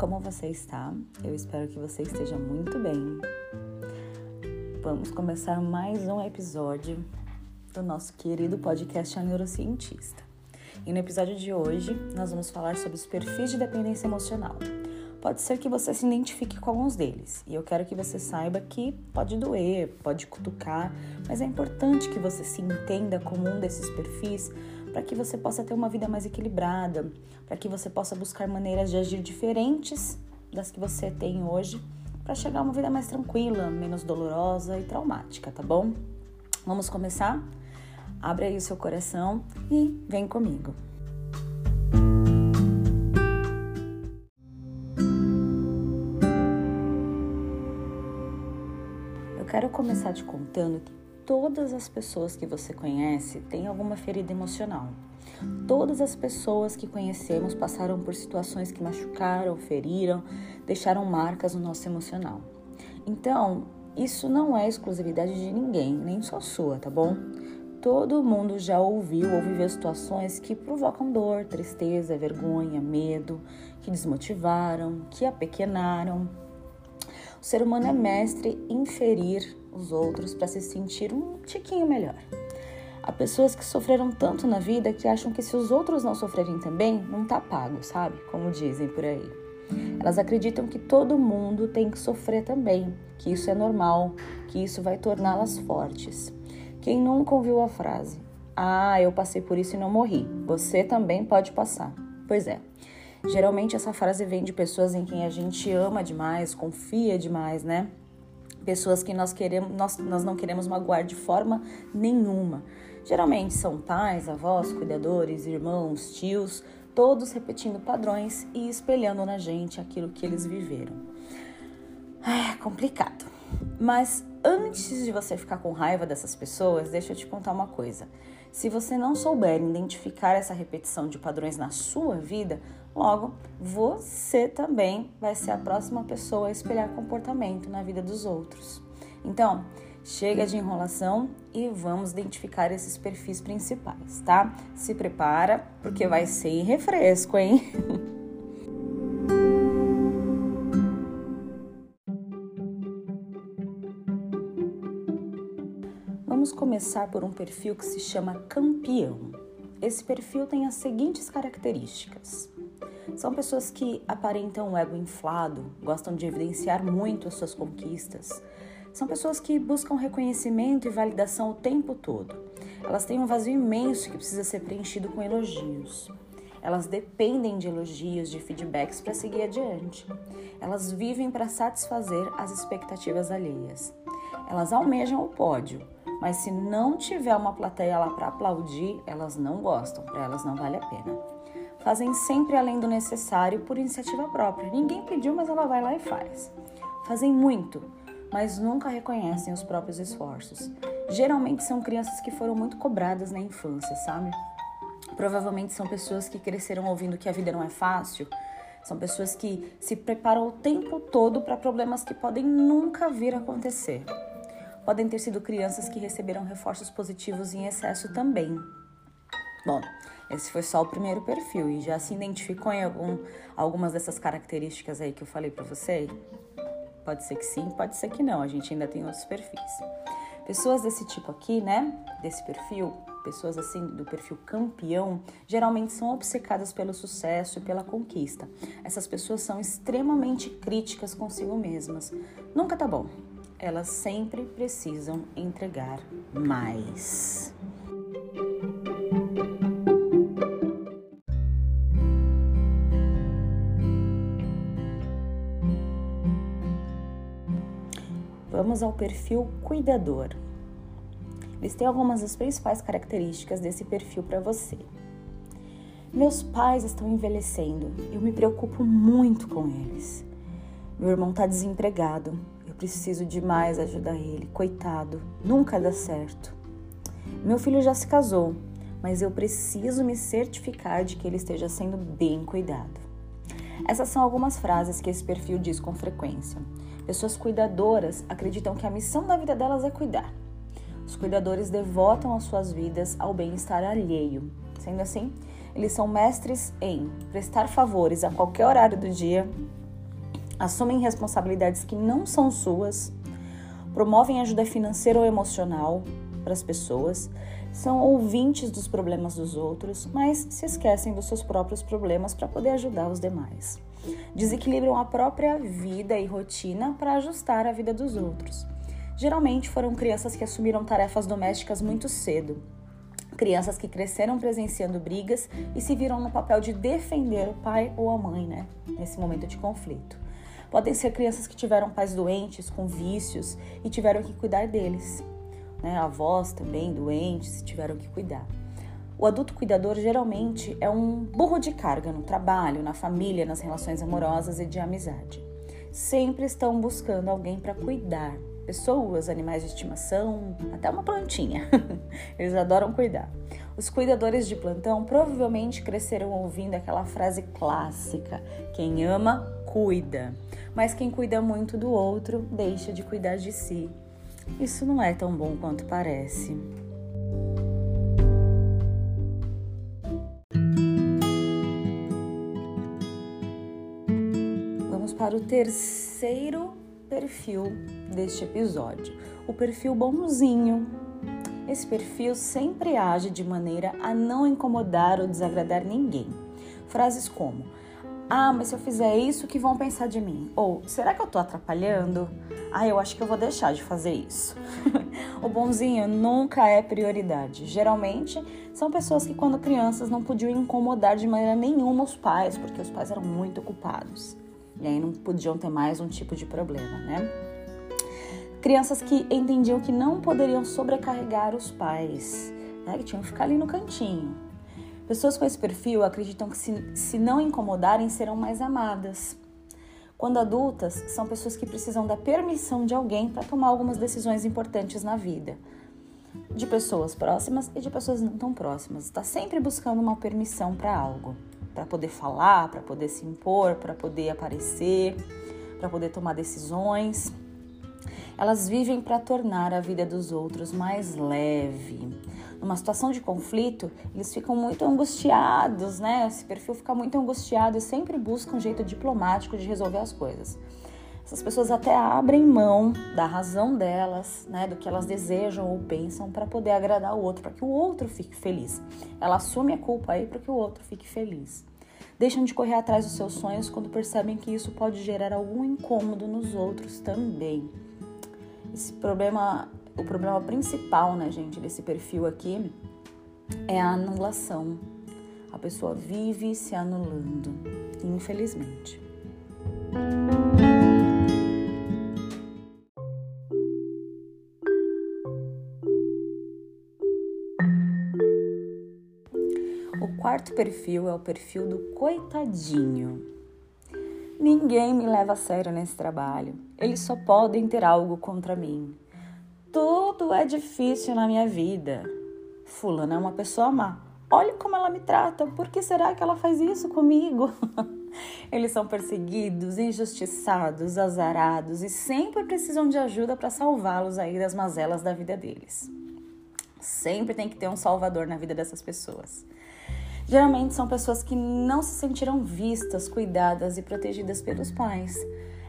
como você está? Eu espero que você esteja muito bem. Vamos começar mais um episódio do nosso querido podcast A Neurocientista. E no episódio de hoje, nós vamos falar sobre os perfis de dependência emocional. Pode ser que você se identifique com alguns deles, e eu quero que você saiba que pode doer, pode cutucar, mas é importante que você se entenda como um desses perfis para que você possa ter uma vida mais equilibrada, para que você possa buscar maneiras de agir diferentes das que você tem hoje, para chegar a uma vida mais tranquila, menos dolorosa e traumática, tá bom? Vamos começar? Abre aí o seu coração e vem comigo. Eu quero começar te contando que todas as pessoas que você conhece têm alguma ferida emocional. Todas as pessoas que conhecemos passaram por situações que machucaram, feriram, deixaram marcas no nosso emocional. Então, isso não é exclusividade de ninguém, nem só sua, tá bom? Todo mundo já ouviu ou viveu situações que provocam dor, tristeza, vergonha, medo, que desmotivaram, que apequenaram. O ser humano é mestre em ferir os outros para se sentir um tiquinho melhor. Há pessoas que sofreram tanto na vida que acham que se os outros não sofrerem também, não tá pago, sabe? Como dizem por aí. Elas acreditam que todo mundo tem que sofrer também, que isso é normal, que isso vai torná-las fortes. Quem nunca ouviu a frase: "Ah, eu passei por isso e não morri. Você também pode passar". Pois é. Geralmente essa frase vem de pessoas em quem a gente ama demais, confia demais, né? Pessoas que nós queremos, nós, nós não queremos magoar de forma nenhuma. Geralmente são pais, avós, cuidadores, irmãos, tios, todos repetindo padrões e espelhando na gente aquilo que eles viveram. É complicado. Mas antes de você ficar com raiva dessas pessoas, deixa eu te contar uma coisa. Se você não souber identificar essa repetição de padrões na sua vida, logo você também vai ser a próxima pessoa a espelhar comportamento na vida dos outros. Então, chega de enrolação e vamos identificar esses perfis principais, tá? Se prepara, porque vai ser refresco, hein? Vamos começar por um perfil que se chama campeão. Esse perfil tem as seguintes características: são pessoas que aparentam um ego inflado, gostam de evidenciar muito as suas conquistas. São pessoas que buscam reconhecimento e validação o tempo todo. Elas têm um vazio imenso que precisa ser preenchido com elogios. Elas dependem de elogios, de feedbacks para seguir adiante. Elas vivem para satisfazer as expectativas alheias. Elas almejam o pódio, mas se não tiver uma plateia lá para aplaudir, elas não gostam, para elas não vale a pena. Fazem sempre além do necessário por iniciativa própria. Ninguém pediu, mas ela vai lá e faz. Fazem muito, mas nunca reconhecem os próprios esforços. Geralmente são crianças que foram muito cobradas na infância, sabe? Provavelmente são pessoas que cresceram ouvindo que a vida não é fácil. São pessoas que se preparam o tempo todo para problemas que podem nunca vir a acontecer podem ter sido crianças que receberam reforços positivos em excesso também. Bom, esse foi só o primeiro perfil e já se identificou em algum, algumas dessas características aí que eu falei para você? Pode ser que sim, pode ser que não, a gente ainda tem outros perfis. Pessoas desse tipo aqui, né, desse perfil, pessoas assim do perfil campeão, geralmente são obcecadas pelo sucesso e pela conquista. Essas pessoas são extremamente críticas consigo mesmas. Nunca tá bom, elas sempre precisam entregar mais. Vamos ao perfil cuidador. Listei algumas das principais características desse perfil para você. Meus pais estão envelhecendo, eu me preocupo muito com eles. Meu irmão está desempregado preciso demais ajudar ele. Coitado, nunca dá certo. Meu filho já se casou, mas eu preciso me certificar de que ele esteja sendo bem cuidado. Essas são algumas frases que esse perfil diz com frequência. Pessoas cuidadoras acreditam que a missão da vida delas é cuidar. Os cuidadores devotam as suas vidas ao bem-estar alheio. Sendo assim, eles são mestres em prestar favores a qualquer horário do dia, assumem responsabilidades que não são suas, promovem ajuda financeira ou emocional para as pessoas, são ouvintes dos problemas dos outros, mas se esquecem dos seus próprios problemas para poder ajudar os demais. Desequilibram a própria vida e rotina para ajustar a vida dos outros. Geralmente foram crianças que assumiram tarefas domésticas muito cedo. Crianças que cresceram presenciando brigas e se viram no papel de defender o pai ou a mãe, né? Nesse momento de conflito. Podem ser crianças que tiveram pais doentes, com vícios e tiveram que cuidar deles. Né? Avós também doentes tiveram que cuidar. O adulto cuidador geralmente é um burro de carga no trabalho, na família, nas relações amorosas e de amizade. Sempre estão buscando alguém para cuidar, pessoas, animais de estimação, até uma plantinha. Eles adoram cuidar. Os cuidadores de plantão provavelmente cresceram ouvindo aquela frase clássica: quem ama, cuida. Mas quem cuida muito do outro, deixa de cuidar de si. Isso não é tão bom quanto parece. Para o terceiro perfil deste episódio, o perfil bonzinho. Esse perfil sempre age de maneira a não incomodar ou desagradar ninguém. Frases como: Ah, mas se eu fizer isso, o que vão pensar de mim? Ou será que eu tô atrapalhando? Ah, eu acho que eu vou deixar de fazer isso. o bonzinho nunca é prioridade. Geralmente são pessoas que, quando crianças, não podiam incomodar de maneira nenhuma os pais, porque os pais eram muito ocupados. E aí não podiam ter mais um tipo de problema, né? Crianças que entendiam que não poderiam sobrecarregar os pais, né? que tinham que ficar ali no cantinho. Pessoas com esse perfil acreditam que, se, se não incomodarem, serão mais amadas. Quando adultas, são pessoas que precisam da permissão de alguém para tomar algumas decisões importantes na vida. De pessoas próximas e de pessoas não tão próximas. Está sempre buscando uma permissão para algo para poder falar, para poder se impor, para poder aparecer, para poder tomar decisões. Elas vivem para tornar a vida dos outros mais leve. Numa situação de conflito, eles ficam muito angustiados, né? Esse perfil fica muito angustiado e sempre busca um jeito diplomático de resolver as coisas. Essas pessoas até abrem mão da razão delas, né, do que elas desejam ou pensam para poder agradar o outro, para que o outro fique feliz. Ela assume a culpa aí para que o outro fique feliz. Deixam de correr atrás dos seus sonhos quando percebem que isso pode gerar algum incômodo nos outros também. Esse problema, o problema principal, né, gente, desse perfil aqui é a anulação. A pessoa vive se anulando, infelizmente. Quarto perfil é o perfil do coitadinho. Ninguém me leva a sério nesse trabalho. Eles só podem ter algo contra mim. Tudo é difícil na minha vida. Fulana é uma pessoa má. Olha como ela me trata. Por que será que ela faz isso comigo? Eles são perseguidos, injustiçados, azarados e sempre precisam de ajuda para salvá-los aí das mazelas da vida deles. Sempre tem que ter um salvador na vida dessas pessoas. Geralmente são pessoas que não se sentiram vistas, cuidadas e protegidas pelos pais.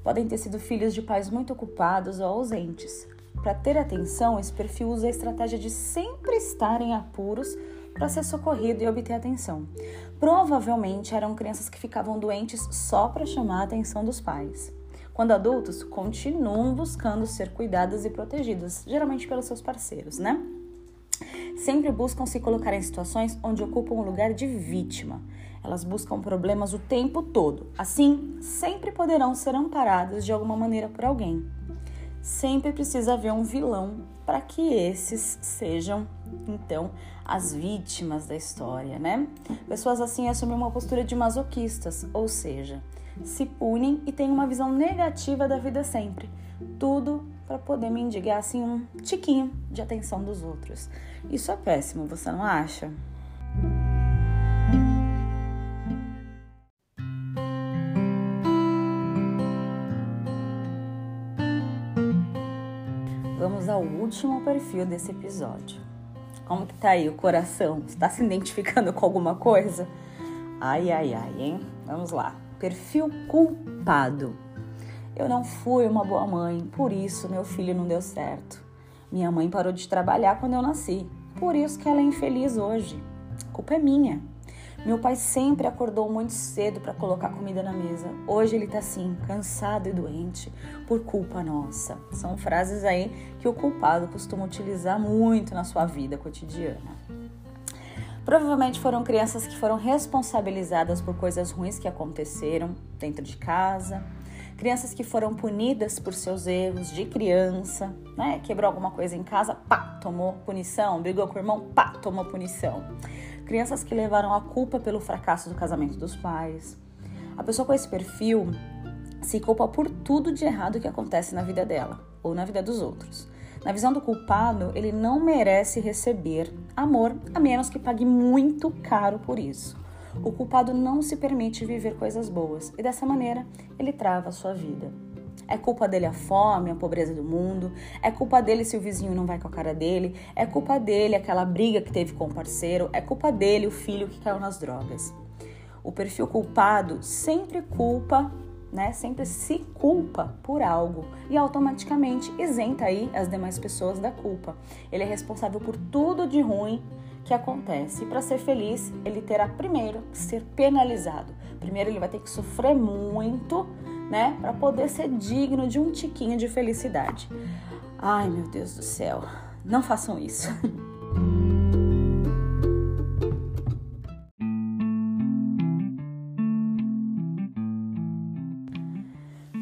Podem ter sido filhos de pais muito ocupados ou ausentes. Para ter atenção, esse perfil usa a estratégia de sempre estar em apuros para ser socorrido e obter atenção. Provavelmente eram crianças que ficavam doentes só para chamar a atenção dos pais. Quando adultos, continuam buscando ser cuidadas e protegidas, geralmente pelos seus parceiros, né? Sempre buscam se colocar em situações onde ocupam o lugar de vítima. Elas buscam problemas o tempo todo. Assim, sempre poderão ser amparadas de alguma maneira por alguém. Sempre precisa haver um vilão para que esses sejam, então, as vítimas da história, né? Pessoas assim assumem uma postura de masoquistas, ou seja, se punem e têm uma visão negativa da vida sempre. Tudo para poder mendigar assim um tiquinho de atenção dos outros. Isso é péssimo, você não acha? Vamos ao último perfil desse episódio. Como que tá aí o coração? Está se identificando com alguma coisa? Ai, ai, ai, hein? Vamos lá. Perfil culpado. Eu não fui uma boa mãe, por isso meu filho não deu certo. Minha mãe parou de trabalhar quando eu nasci, por isso que ela é infeliz hoje. A culpa é minha. Meu pai sempre acordou muito cedo para colocar comida na mesa. Hoje ele tá assim, cansado e doente, por culpa nossa. São frases aí que o culpado costuma utilizar muito na sua vida cotidiana. Provavelmente foram crianças que foram responsabilizadas por coisas ruins que aconteceram dentro de casa, crianças que foram punidas por seus erros de criança, né? Quebrou alguma coisa em casa, pá, tomou punição, brigou com o irmão, pá, tomou punição crianças que levaram a culpa pelo fracasso do casamento dos pais. A pessoa com esse perfil se culpa por tudo de errado que acontece na vida dela ou na vida dos outros. Na visão do culpado, ele não merece receber amor a menos que pague muito caro por isso. O culpado não se permite viver coisas boas e dessa maneira ele trava a sua vida. É culpa dele a fome, a pobreza do mundo. É culpa dele se o vizinho não vai com a cara dele. É culpa dele aquela briga que teve com o parceiro. É culpa dele o filho que caiu nas drogas. O perfil culpado sempre culpa, né? Sempre se culpa por algo e automaticamente isenta aí as demais pessoas da culpa. Ele é responsável por tudo de ruim que acontece. E para ser feliz, ele terá primeiro que ser penalizado. Primeiro ele vai ter que sofrer muito né? Para poder ser digno de um tiquinho de felicidade. Ai, meu Deus do céu, não façam isso.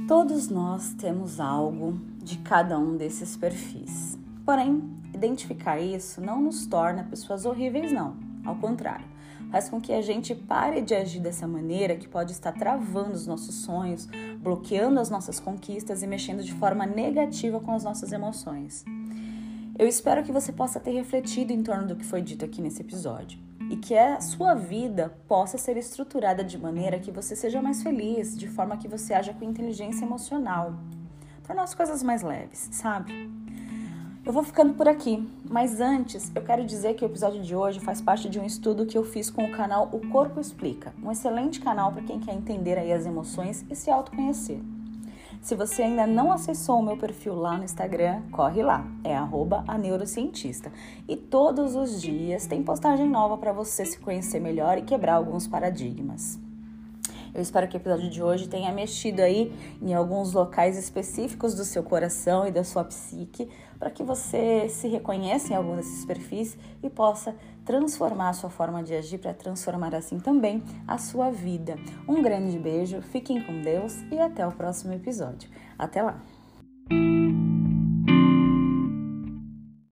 Todos nós temos algo de cada um desses perfis. Porém, identificar isso não nos torna pessoas horríveis, não. Ao contrário, faz com que a gente pare de agir dessa maneira que pode estar travando os nossos sonhos, bloqueando as nossas conquistas e mexendo de forma negativa com as nossas emoções. Eu espero que você possa ter refletido em torno do que foi dito aqui nesse episódio e que a sua vida possa ser estruturada de maneira que você seja mais feliz, de forma que você haja com inteligência emocional. Tornar as coisas mais leves, sabe? Eu vou ficando por aqui, mas antes eu quero dizer que o episódio de hoje faz parte de um estudo que eu fiz com o canal O Corpo Explica, um excelente canal para quem quer entender aí as emoções e se autoconhecer. Se você ainda não acessou o meu perfil lá no Instagram, corre lá, é a neurocientista. E todos os dias tem postagem nova para você se conhecer melhor e quebrar alguns paradigmas. Eu espero que o episódio de hoje tenha mexido aí em alguns locais específicos do seu coração e da sua psique, para que você se reconheça em algum desses perfis e possa transformar a sua forma de agir para transformar assim também a sua vida. Um grande beijo, fiquem com Deus e até o próximo episódio. Até lá!